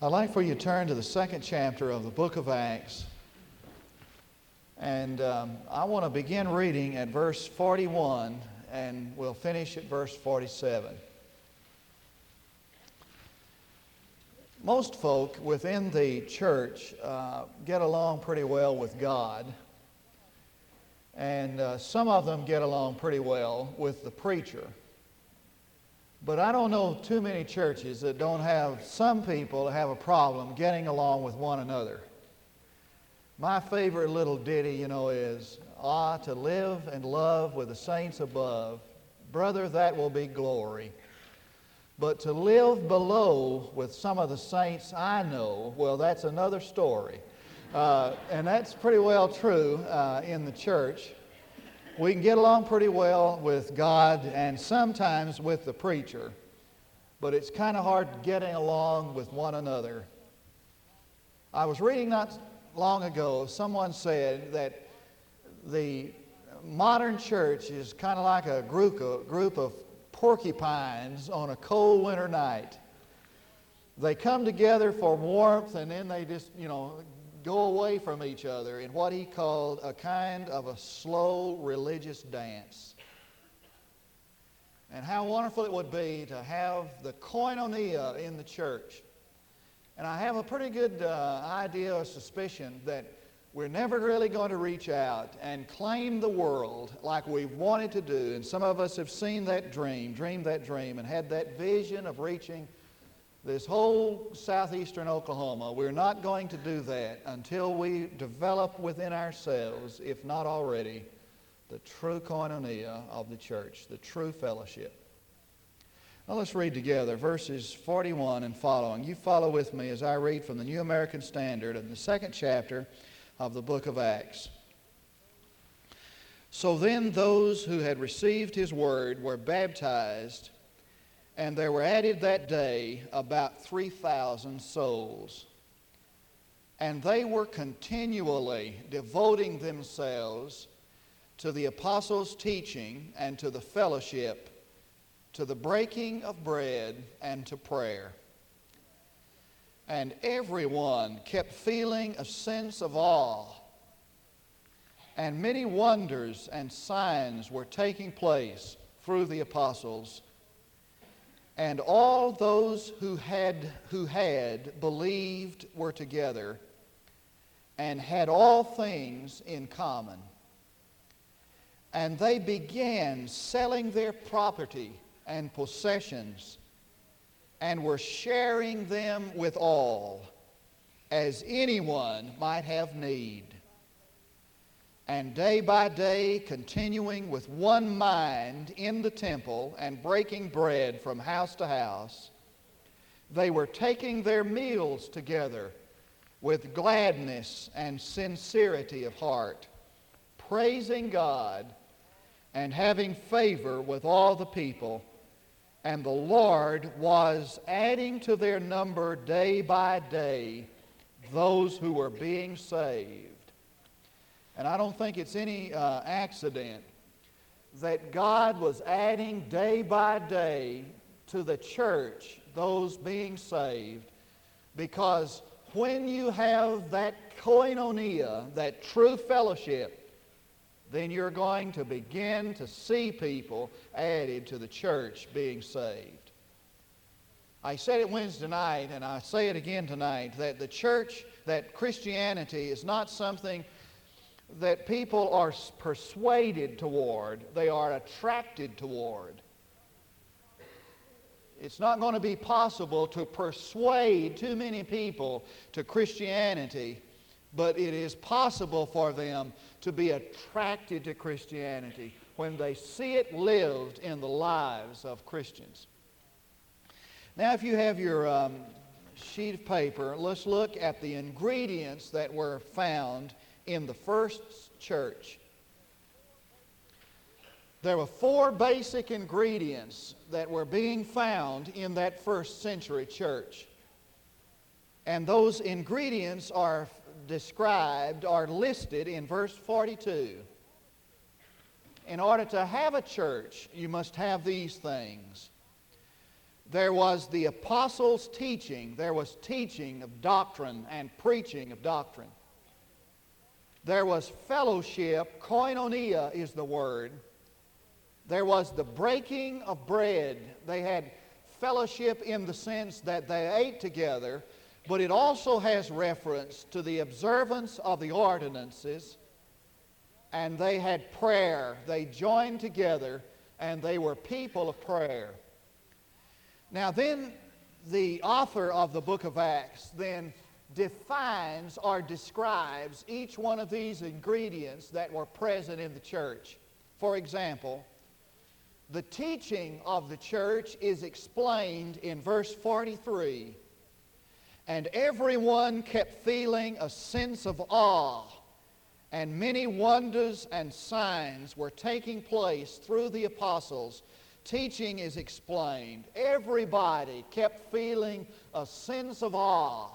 I'd like for you to turn to the second chapter of the book of Acts. And um, I want to begin reading at verse 41 and we'll finish at verse 47. Most folk within the church uh, get along pretty well with God, and uh, some of them get along pretty well with the preacher. But I don't know too many churches that don't have some people that have a problem getting along with one another. My favorite little ditty, you know, is Ah, to live and love with the saints above, brother, that will be glory. But to live below with some of the saints I know, well, that's another story. Uh, and that's pretty well true uh, in the church. We can get along pretty well with God and sometimes with the preacher, but it's kind of hard getting along with one another. I was reading not long ago, someone said that the modern church is kind of like a group of, group of porcupines on a cold winter night. They come together for warmth and then they just, you know, go away from each other in what he called a kind of a slow religious dance. And how wonderful it would be to have the koinonia in the church. And I have a pretty good uh, idea or suspicion that we're never really going to reach out and claim the world like we've wanted to do. And some of us have seen that dream, dreamed that dream, and had that vision of reaching this whole southeastern Oklahoma. We're not going to do that until we develop within ourselves, if not already, the true koinonia of the church, the true fellowship. Now let's read together verses 41 and following. You follow with me as I read from the New American Standard in the second chapter of the book of Acts. So then those who had received his word were baptized and there were added that day about 3,000 souls. And they were continually devoting themselves to the apostles' teaching and to the fellowship, to the breaking of bread and to prayer. And everyone kept feeling a sense of awe. And many wonders and signs were taking place through the apostles. And all those who had, who had believed were together and had all things in common. And they began selling their property and possessions and were sharing them with all as anyone might have need. And day by day, continuing with one mind in the temple and breaking bread from house to house, they were taking their meals together with gladness and sincerity of heart, praising God and having favor with all the people. And the Lord was adding to their number day by day those who were being saved. And I don't think it's any uh, accident that God was adding day by day to the church those being saved because when you have that koinonia, that true fellowship, then you're going to begin to see people added to the church being saved. I said it Wednesday night, and I say it again tonight, that the church, that Christianity is not something that people are persuaded toward, they are attracted toward. It's not going to be possible to persuade too many people to Christianity, but it is possible for them to be attracted to Christianity when they see it lived in the lives of Christians. Now, if you have your um, sheet of paper, let's look at the ingredients that were found in the first church. There were four basic ingredients that were being found in that first century church. And those ingredients are described, are listed in verse 42. In order to have a church, you must have these things. There was the apostles' teaching. There was teaching of doctrine and preaching of doctrine. There was fellowship. Koinonia is the word. There was the breaking of bread. They had fellowship in the sense that they ate together, but it also has reference to the observance of the ordinances. And they had prayer. They joined together and they were people of prayer. Now, then, the author of the book of Acts then defines or describes each one of these ingredients that were present in the church. For example, the teaching of the church is explained in verse 43. And everyone kept feeling a sense of awe, and many wonders and signs were taking place through the apostles teaching is explained, everybody kept feeling a sense of awe.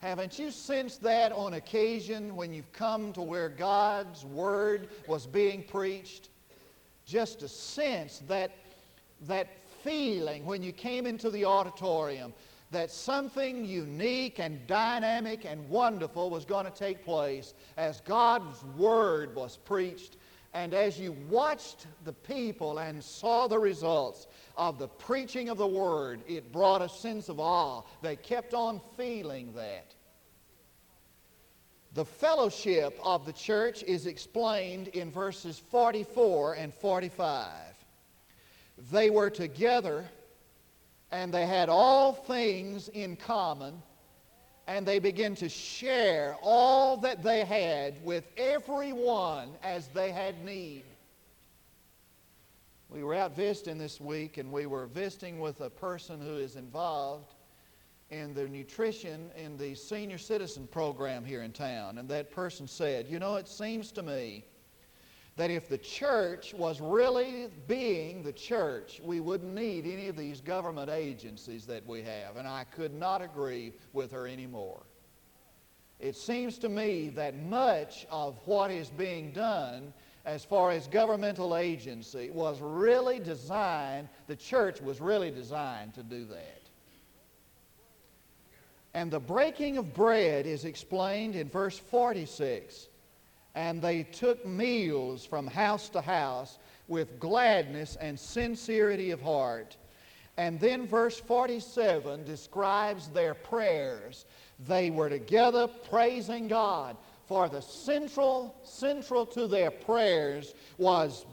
Haven't you sensed that on occasion when you've come to where God's Word was being preached? Just a sense that, that feeling when you came into the auditorium that something unique and dynamic and wonderful was going to take place as God's Word was preached and as you watched the people and saw the results of the preaching of the word, it brought a sense of awe. They kept on feeling that. The fellowship of the church is explained in verses 44 and 45. They were together and they had all things in common and they begin to share all that they had with everyone as they had need. We were out visiting this week, and we were visiting with a person who is involved in the nutrition in the senior citizen program here in town. And that person said, You know, it seems to me that if the church was really being the church, we wouldn't need any of these government agencies that we have. And I could not agree with her anymore. It seems to me that much of what is being done as far as governmental agency was really designed, the church was really designed to do that. And the breaking of bread is explained in verse 46 and they took meals from house to house with gladness and sincerity of heart. And then verse 47 describes their prayers. They were together praising God. For the central, central to their prayers was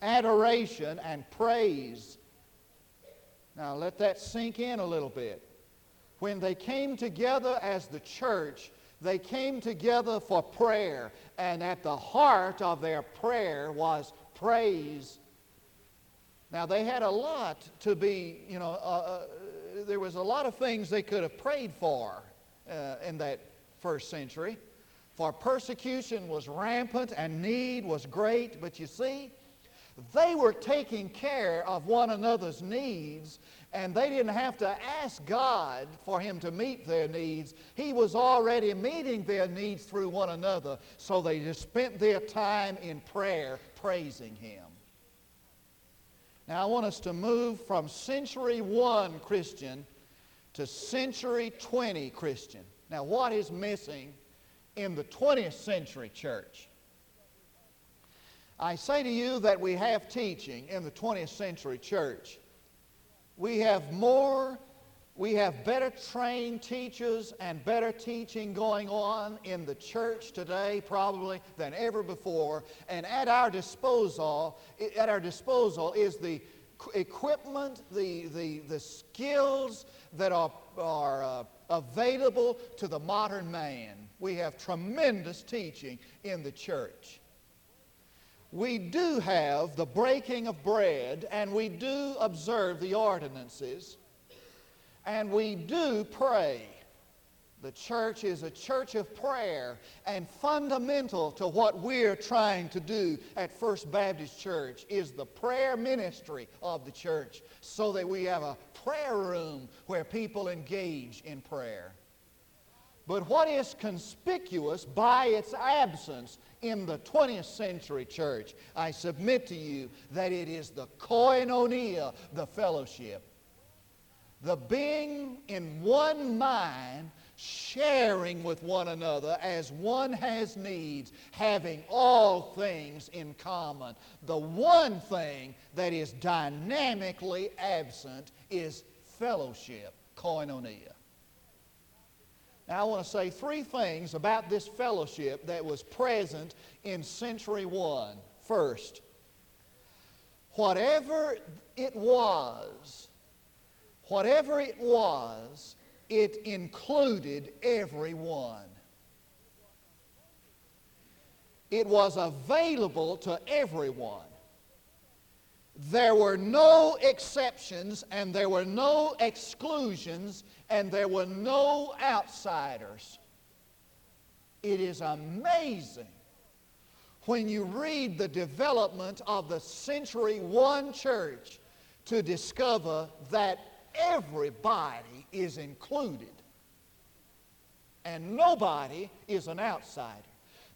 adoration and praise. Now let that sink in a little bit. When they came together as the church, they came together for prayer, and at the heart of their prayer was praise. Now, they had a lot to be, you know, uh, uh, there was a lot of things they could have prayed for uh, in that first century. For persecution was rampant and need was great, but you see, they were taking care of one another's needs and they didn't have to ask God for Him to meet their needs. He was already meeting their needs through one another. So they just spent their time in prayer praising Him. Now I want us to move from century one Christian to century 20 Christian. Now, what is missing in the 20th century church? I say to you that we have teaching in the 20th century church. We have more, we have better trained teachers and better teaching going on in the church today probably than ever before. And at our disposal, at our disposal is the equipment, the, the, the skills that are, are uh, available to the modern man. We have tremendous teaching in the church we do have the breaking of bread and we do observe the ordinances and we do pray. The church is a church of prayer and fundamental to what we're trying to do at First Baptist Church is the prayer ministry of the church so that we have a prayer room where people engage in prayer. But what is conspicuous by its absence in the 20th century church, I submit to you that it is the koinonia, the fellowship. The being in one mind, sharing with one another as one has needs, having all things in common. The one thing that is dynamically absent is fellowship, koinonia. Now, I want to say three things about this fellowship that was present in century one. First, whatever it was, whatever it was, it included everyone. It was available to everyone. There were no exceptions and there were no exclusions and there were no outsiders. It is amazing when you read the development of the Century One church to discover that everybody is included and nobody is an outsider.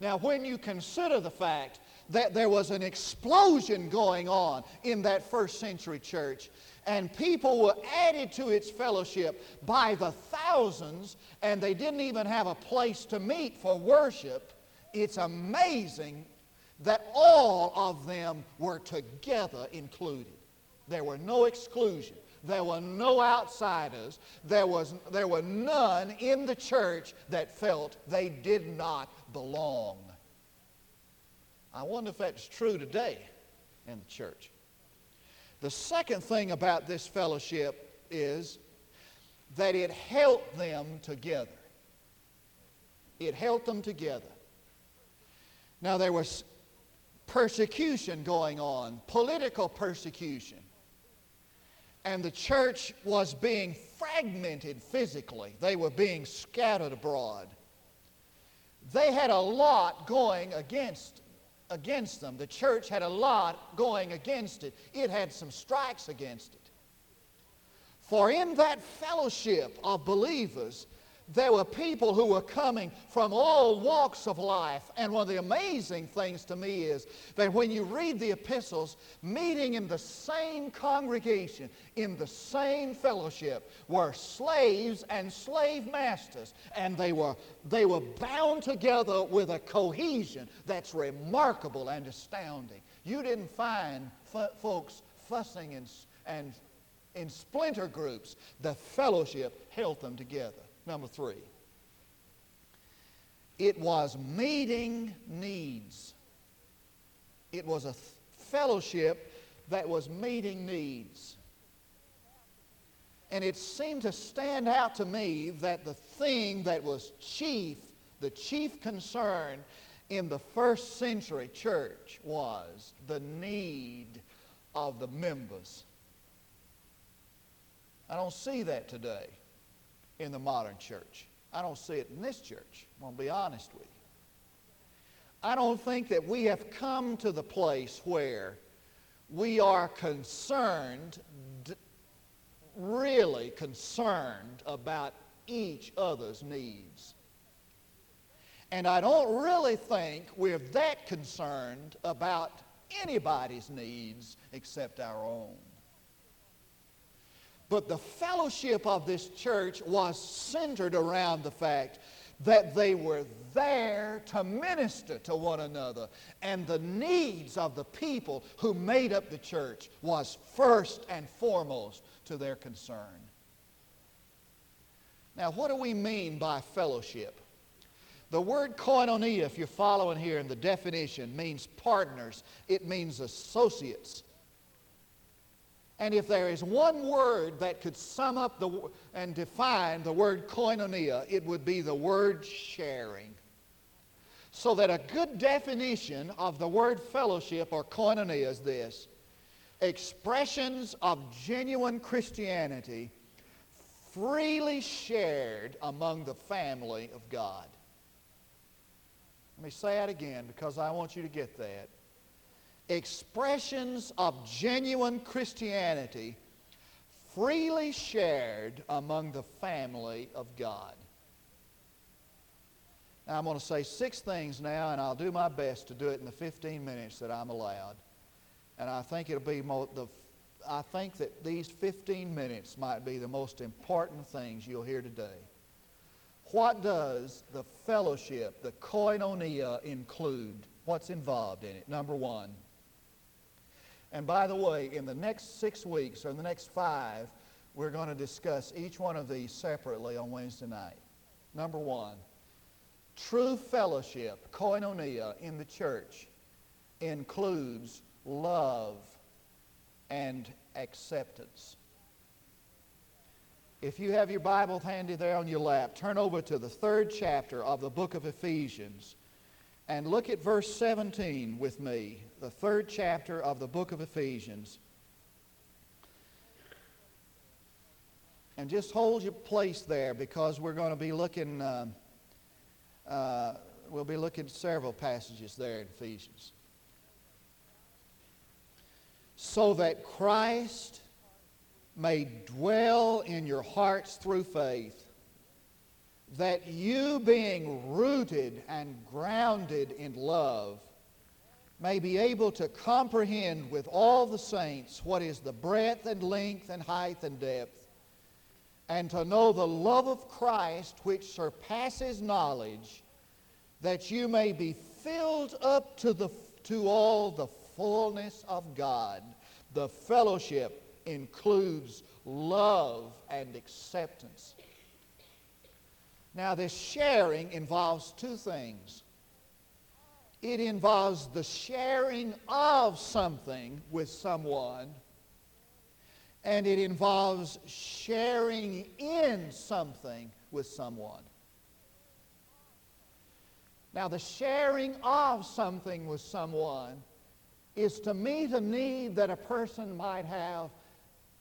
Now, when you consider the fact that there was an explosion going on in that first century church. And people were added to its fellowship by the thousands, and they didn't even have a place to meet for worship. It's amazing that all of them were together included. There were no exclusion. There were no outsiders. There, was, there were none in the church that felt they did not belong. I wonder if that's true today in the church. The second thing about this fellowship is that it held them together. It held them together. Now, there was persecution going on, political persecution. And the church was being fragmented physically, they were being scattered abroad. They had a lot going against against them. The church had a lot going against it. It had some strikes against it. For in that fellowship of believers, there were people who were coming from all walks of life. And one of the amazing things to me is that when you read the epistles, meeting in the same congregation, in the same fellowship, were slaves and slave masters. And they were, they were bound together with a cohesion that's remarkable and astounding. You didn't find f- folks fussing and, and in splinter groups. The fellowship held them together. Number three, it was meeting needs. It was a fellowship that was meeting needs. And it seemed to stand out to me that the thing that was chief, the chief concern in the first century church was the need of the members. I don't see that today in the modern church. I don't see it in this church. I'm going to be honest with you. I don't think that we have come to the place where we are concerned, really concerned about each other's needs. And I don't really think we're that concerned about anybody's needs except our own. But the fellowship of this church was centered around the fact that they were there to minister to one another. And the needs of the people who made up the church was first and foremost to their concern. Now, what do we mean by fellowship? The word koinonia, if you're following here in the definition, means partners. It means associates. And if there is one word that could sum up the, and define the word koinonia, it would be the word sharing. So that a good definition of the word fellowship or koinonia is this expressions of genuine Christianity freely shared among the family of God. Let me say that again because I want you to get that expressions of genuine Christianity freely shared among the family of God. Now, I'm going to say six things now, and I'll do my best to do it in the 15 minutes that I'm allowed. And I think it'll be mo- the, I think that these 15 minutes might be the most important things you'll hear today. What does the fellowship, the koinonia, include? What's involved in it? Number one. And by the way, in the next six weeks or in the next five, we're going to discuss each one of these separately on Wednesday night. Number one, true fellowship, koinonia, in the church includes love and acceptance. If you have your Bible handy there on your lap, turn over to the third chapter of the book of Ephesians and look at verse 17 with me, the third chapter of the book of Ephesians. And just hold your place there because we're going to be looking, uh, uh, we'll be looking at several passages there in Ephesians. So that Christ may dwell in your hearts through faith, that you, being rooted and grounded in love, may be able to comprehend with all the saints what is the breadth and length and height and depth, and to know the love of Christ which surpasses knowledge, that you may be filled up to, the, to all the fullness of God, the fellowship includes love and acceptance. Now, this sharing involves two things. It involves the sharing of something with someone, and it involves sharing in something with someone. Now, the sharing of something with someone is to meet a need that a person might have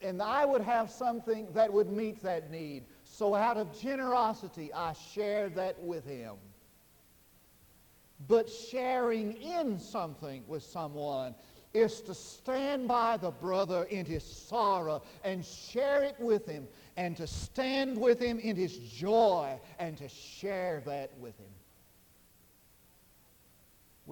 and I would have something that would meet that need. So out of generosity, I shared that with him. But sharing in something with someone is to stand by the brother in his sorrow and share it with him and to stand with him in his joy and to share that with him.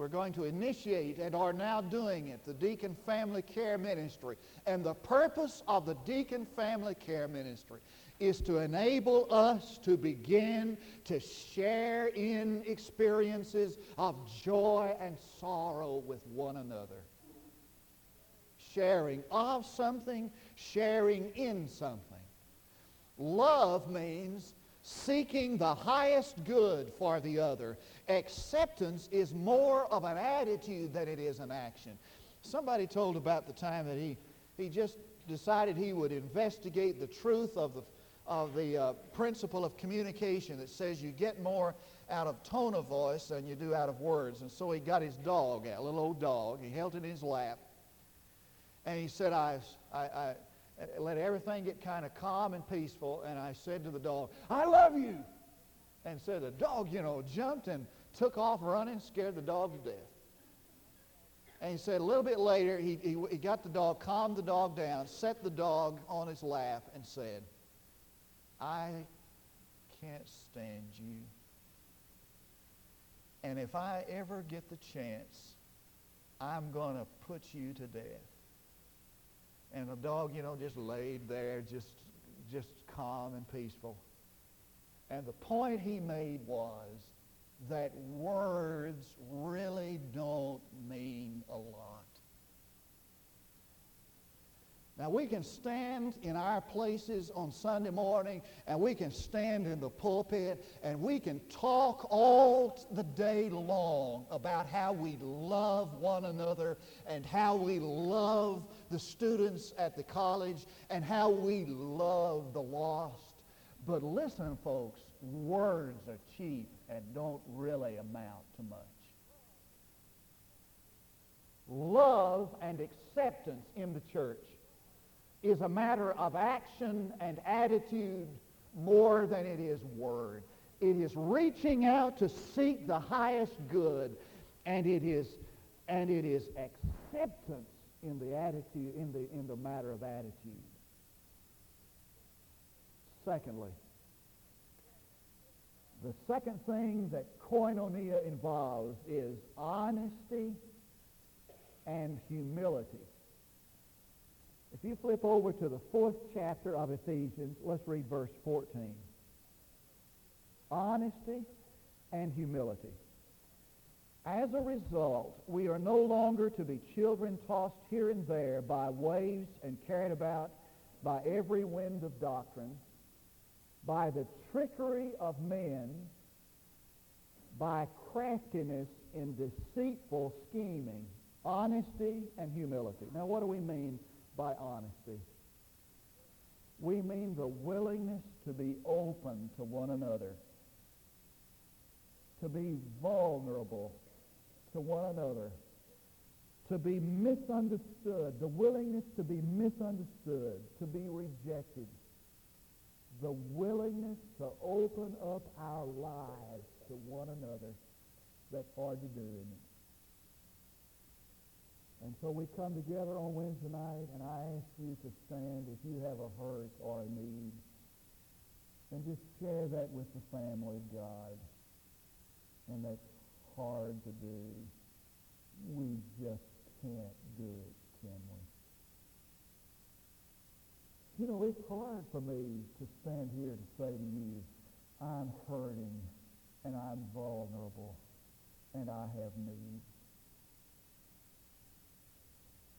We're going to initiate and are now doing it, the Deacon Family Care Ministry. And the purpose of the Deacon Family Care Ministry is to enable us to begin to share in experiences of joy and sorrow with one another. Sharing of something, sharing in something. Love means seeking the highest good for the other. Acceptance is more of an attitude than it is an action. Somebody told about the time that he, he just decided he would investigate the truth of the, of the uh, principle of communication that says you get more out of tone of voice than you do out of words. And so he got his dog a little old dog. He held it in his lap. And he said, I, I, I Uh, let everything get kind of calm and peaceful. And I said to the dog, I love you. And so the dog, you know, jumped and took off running, scared the dog to death. And he said a little bit later, he, he, he got the dog, calmed the dog down, set the dog on his lap, and said, I can't stand you. And if I ever get the chance, I'm going to put you to death. And the dog, you know, just laid there, just, just calm and peaceful. And the point he made was that words really don't mean a lot. Now, we can stand in our places on Sunday morning and we can stand in the pulpit and we can talk all the day long about how we love one another and how we love the students at the college and how we love the lost. But listen, folks, words are cheap and don't really amount to much. Love and acceptance in the church is a matter of action and attitude more than it is word. It is reaching out to seek the highest good, and it is, and it is acceptance in the attitude, in the, in the matter of attitude. Secondly, The second thing that koinonia involves is honesty and humility. If you flip over to the fourth chapter of Ephesians, let's read verse 14. Honesty and humility. As a result, we are no longer to be children tossed here and there by waves and carried about by every wind of doctrine, by the trickery of men, by craftiness in deceitful scheming, honesty and humility. Now, what do we mean by honesty? We mean the willingness to be open to one another, to be vulnerable to one another, to be misunderstood, the willingness to be misunderstood, to be rejected, the willingness to open up our lives to one another. That's hard to do, isn't it? And so we come together on Wednesday night, and I ask you to stand if you have a hurt or a need, and just share that with the family of God. And that's hard to do. We just can't do it, can we? You know, it's hard for me to stand here to say to you, I'm hurting and I'm vulnerable and I have needs.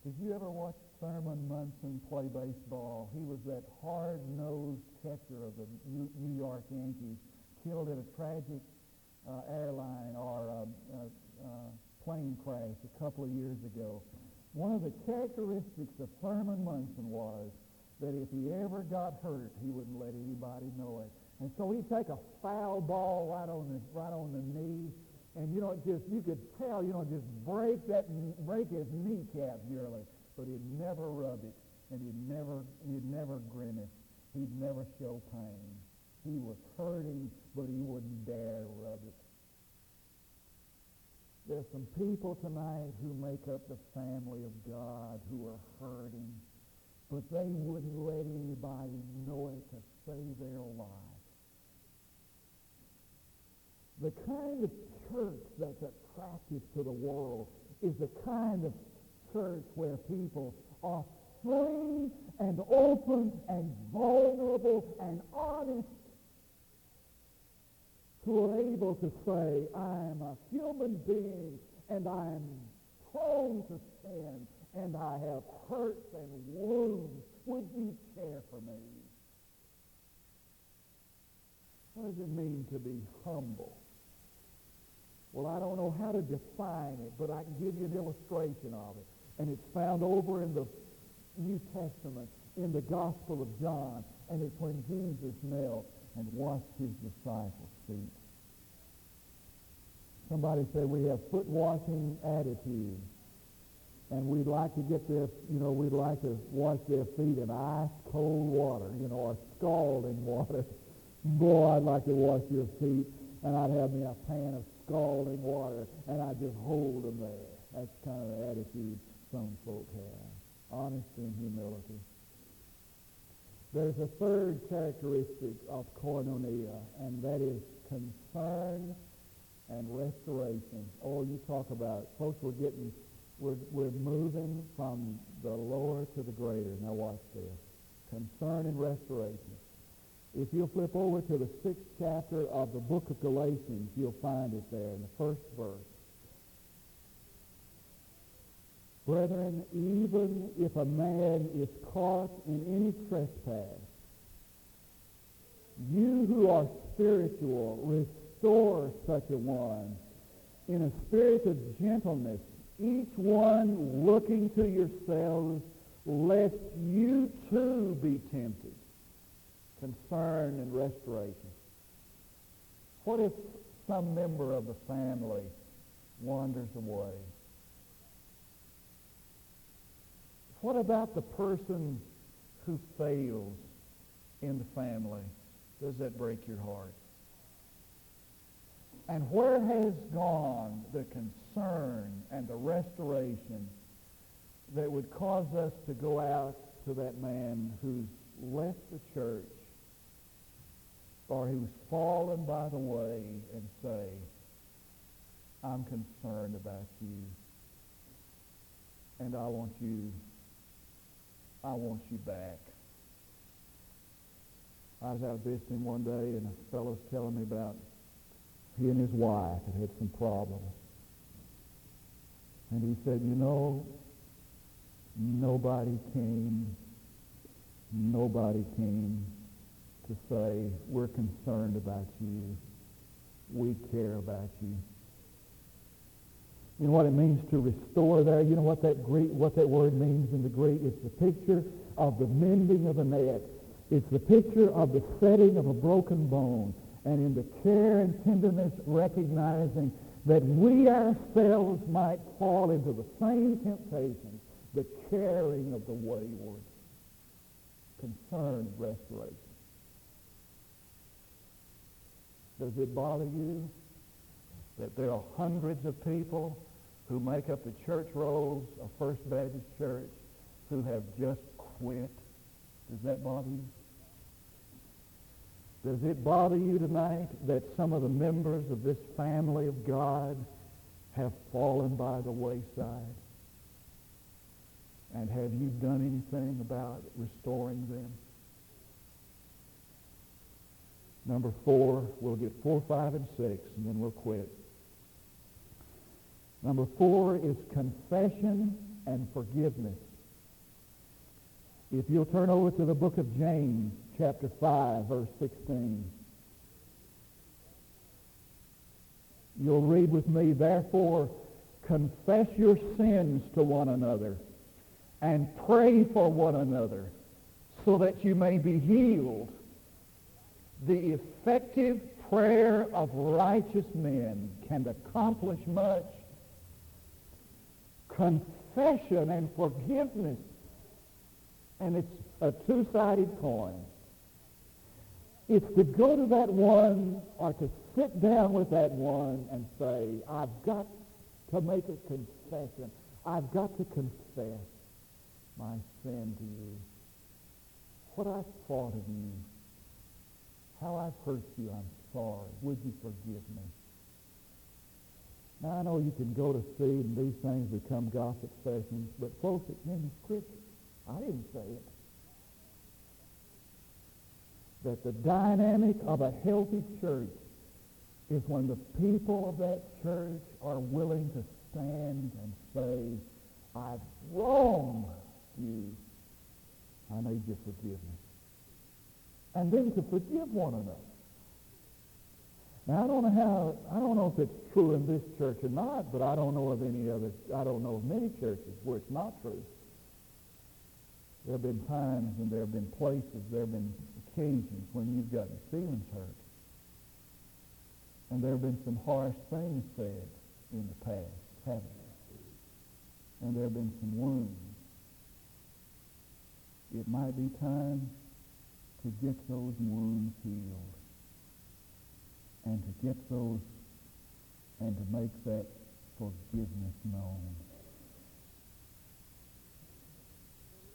Did you ever watch Thurman Munson play baseball? He was that hard-nosed catcher of the New York Yankees, killed in a tragic uh, airline or a, a, a plane crash a couple of years ago. One of the characteristics of Thurman Munson was that if he ever got hurt, he wouldn't let anybody know it. And so he'd take a foul ball right on the right on the knee, and you know, just you could tell, you know, just break that break his kneecap nearly, but he'd never rub it, and he'd never he'd never grimace, he'd never show pain. He was hurting, but he wouldn't dare rub it. There's some people tonight who make up the family of God who are hurting, but they wouldn't let anybody know it to save their lives. The kind of church that's attractive to the world is the kind of church where people are free and open and vulnerable and honest who are able to say, I am a human being and I am prone to sin and I have hurts and wounds. Would you care for me? What does it mean to be humble? Well, I don't know how to define it, but I can give you an illustration of it. And it's found over in the New Testament, in the Gospel of John. And it's when Jesus knelt and washed his disciples' feet. Somebody said we have foot washing attitude. And we'd like to get their, you know, we'd like to wash their feet in ice cold water, you know, or scalding water. Boy, I'd like to wash your feet, and I'd have me a pan of scalding water, and I'd just hold them there. That's kind of the attitude some folk have. Honesty and humility. There's a third characteristic of koinonia, and that is concern and restoration. Oh, you talk about, folks, we're getting, we're, we're moving from the lower to the greater. Now watch this. Concern and restoration. If you'll flip over to the sixth chapter of the book of Galatians, you'll find it there in the first verse. Brethren, even if a man is caught in any trespass, you who are spiritual, restore such a one in a spirit of gentleness, each one looking to yourselves, lest you too be tempted. Concern and restoration. What if some member of the family wanders away? What about the person who fails in the family? Does that break your heart? And where has gone the concern and the restoration that would cause us to go out to that man who's left the church or who's fallen by the way and say, I'm concerned about you and I want you, I want you back. I was out visiting one day and a fellow was telling me about he and his wife had had some problems. And he said, you know, nobody came, nobody came to say, we're concerned about you. We care about you. You know what it means to restore there? You know what that Greek, what that word means in the Greek? It's the picture of the mending of a net. It's the picture of the setting of a broken bone. And in the care and tenderness recognizing that we ourselves might fall into the same temptation, the caring of the wayward, concerned restoration. Does it bother you that there are hundreds of people who make up the church rolls of First Baptist Church who have just quit? Does that bother you? Does it bother you tonight that some of the members of this family of God have fallen by the wayside? And have you done anything about restoring them? Number four, we'll get four, five, and six, and then we'll quit. Number four is confession and forgiveness. If you'll turn over to the book of James, chapter 5, verse 16. You'll read with me, therefore, confess your sins to one another and pray for one another so that you may be healed. The effective prayer of righteous men can accomplish much. Confession and forgiveness. And it's a two-sided coin. It's to go to that one or to sit down with that one and say, I've got to make a confession. I've got to confess my sin to you. What I've thought of you. How I've hurt you, I'm sorry. Would you forgive me? Now, I know you can go to see and these things become gossip sessions, but folks, it's in the Scripture. I didn't say it. That the dynamic of a healthy church is when the people of that church are willing to stand and say, I've wronged you. I need your forgiveness. And then to forgive one another. Now I don't know how I don't know if it's true in this church or not, but I don't know of any other I don't know of many churches where it's not true. There have been times and there have been places, there have been occasions when you've gotten feelings hurt. And there have been some harsh things said in the past, haven't there? And there have been some wounds. It might be time to get those wounds healed and to get those and to make that forgiveness known.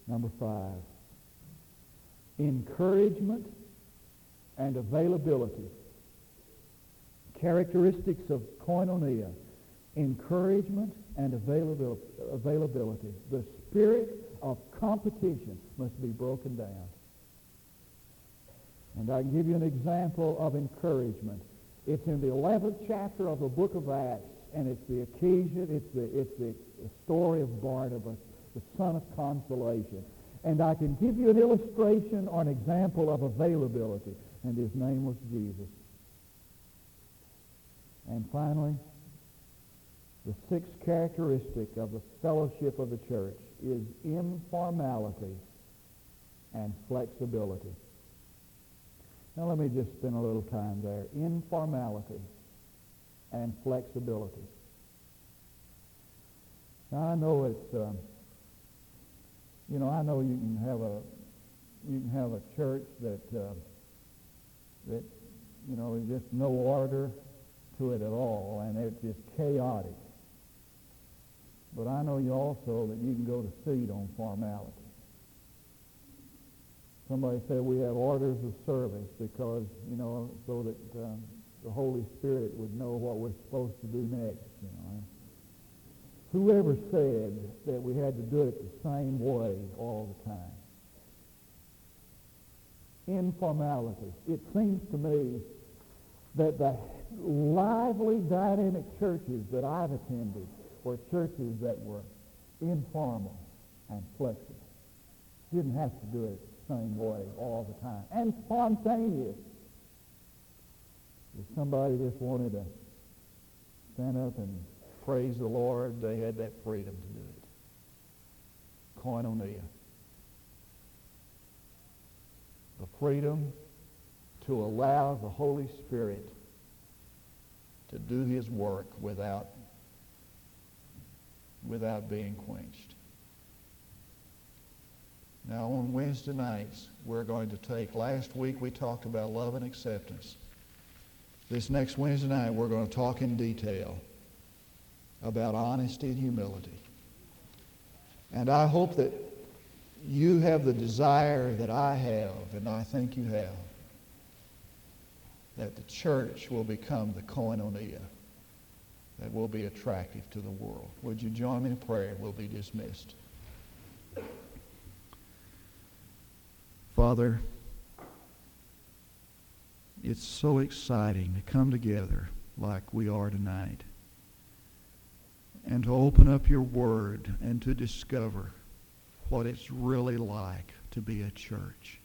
Number five, encouragement and availability. Characteristics of koinonia, encouragement and availability. The spirit of competition must be broken down. And I can give you an example of encouragement. It's in the 11th chapter of the book of Acts, and it's the occasion, it's the, it's the story of Barnabas the son of consolation. And I can give you an illustration or an example of availability, and his name was Jesus. And finally, the sixth characteristic of the fellowship of the church is informality and flexibility. Now let me just spend a little time there. Informality and flexibility. Now I know it's um, you know, I know you can have a you can have a church that uh, that you know is just no order to it at all, and it's just chaotic. But I know you also that you can go to seed on formality. Somebody said we have orders of service because, you know, so that um, the Holy Spirit would know what we're supposed to do next, you know. Whoever said that we had to do it the same way all the time? Informality. It seems to me that the lively, dynamic churches that I've attended were churches that were informal and flexible. Didn't have to do it same way all the time. And spontaneous. If somebody just wanted to stand up and praise the Lord, they had that freedom to do it. Koinonia. The freedom to allow the Holy Spirit to do his work without, without being quenched. Now, on Wednesday nights, we're going to take, last week we talked about love and acceptance. This next Wednesday night, we're going to talk in detail about honesty and humility. And I hope that you have the desire that I have, and I think you have, that the church will become the koinonia that will be attractive to the world. Would you join me in prayer? We'll be dismissed. Father, it's so exciting to come together like we are tonight and to open up your word and to discover what it's really like to be a church.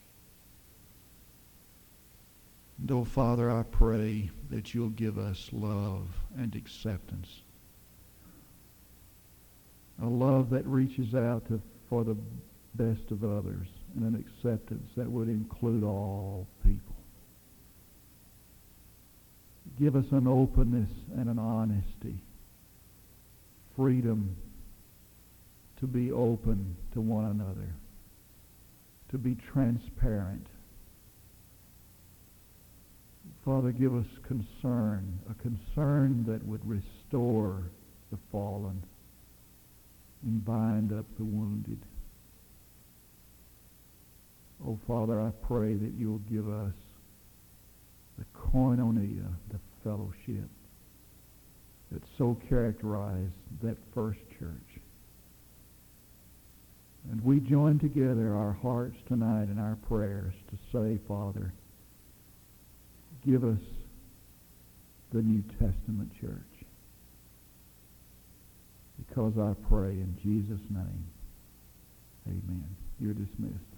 And oh, Father, I pray that you'll give us love and acceptance. A love that reaches out to, for the best of others and an acceptance that would include all people. Give us an openness and an honesty, freedom to be open to one another, to be transparent. Father, give us concern, a concern that would restore the fallen and bind up the wounded. Oh, Father, I pray that you'll give us the koinonia, the fellowship that so characterized that first church. And we join together our hearts tonight and our prayers to say, Father, give us the New Testament church. Because I pray in Jesus' name. Amen. You're dismissed.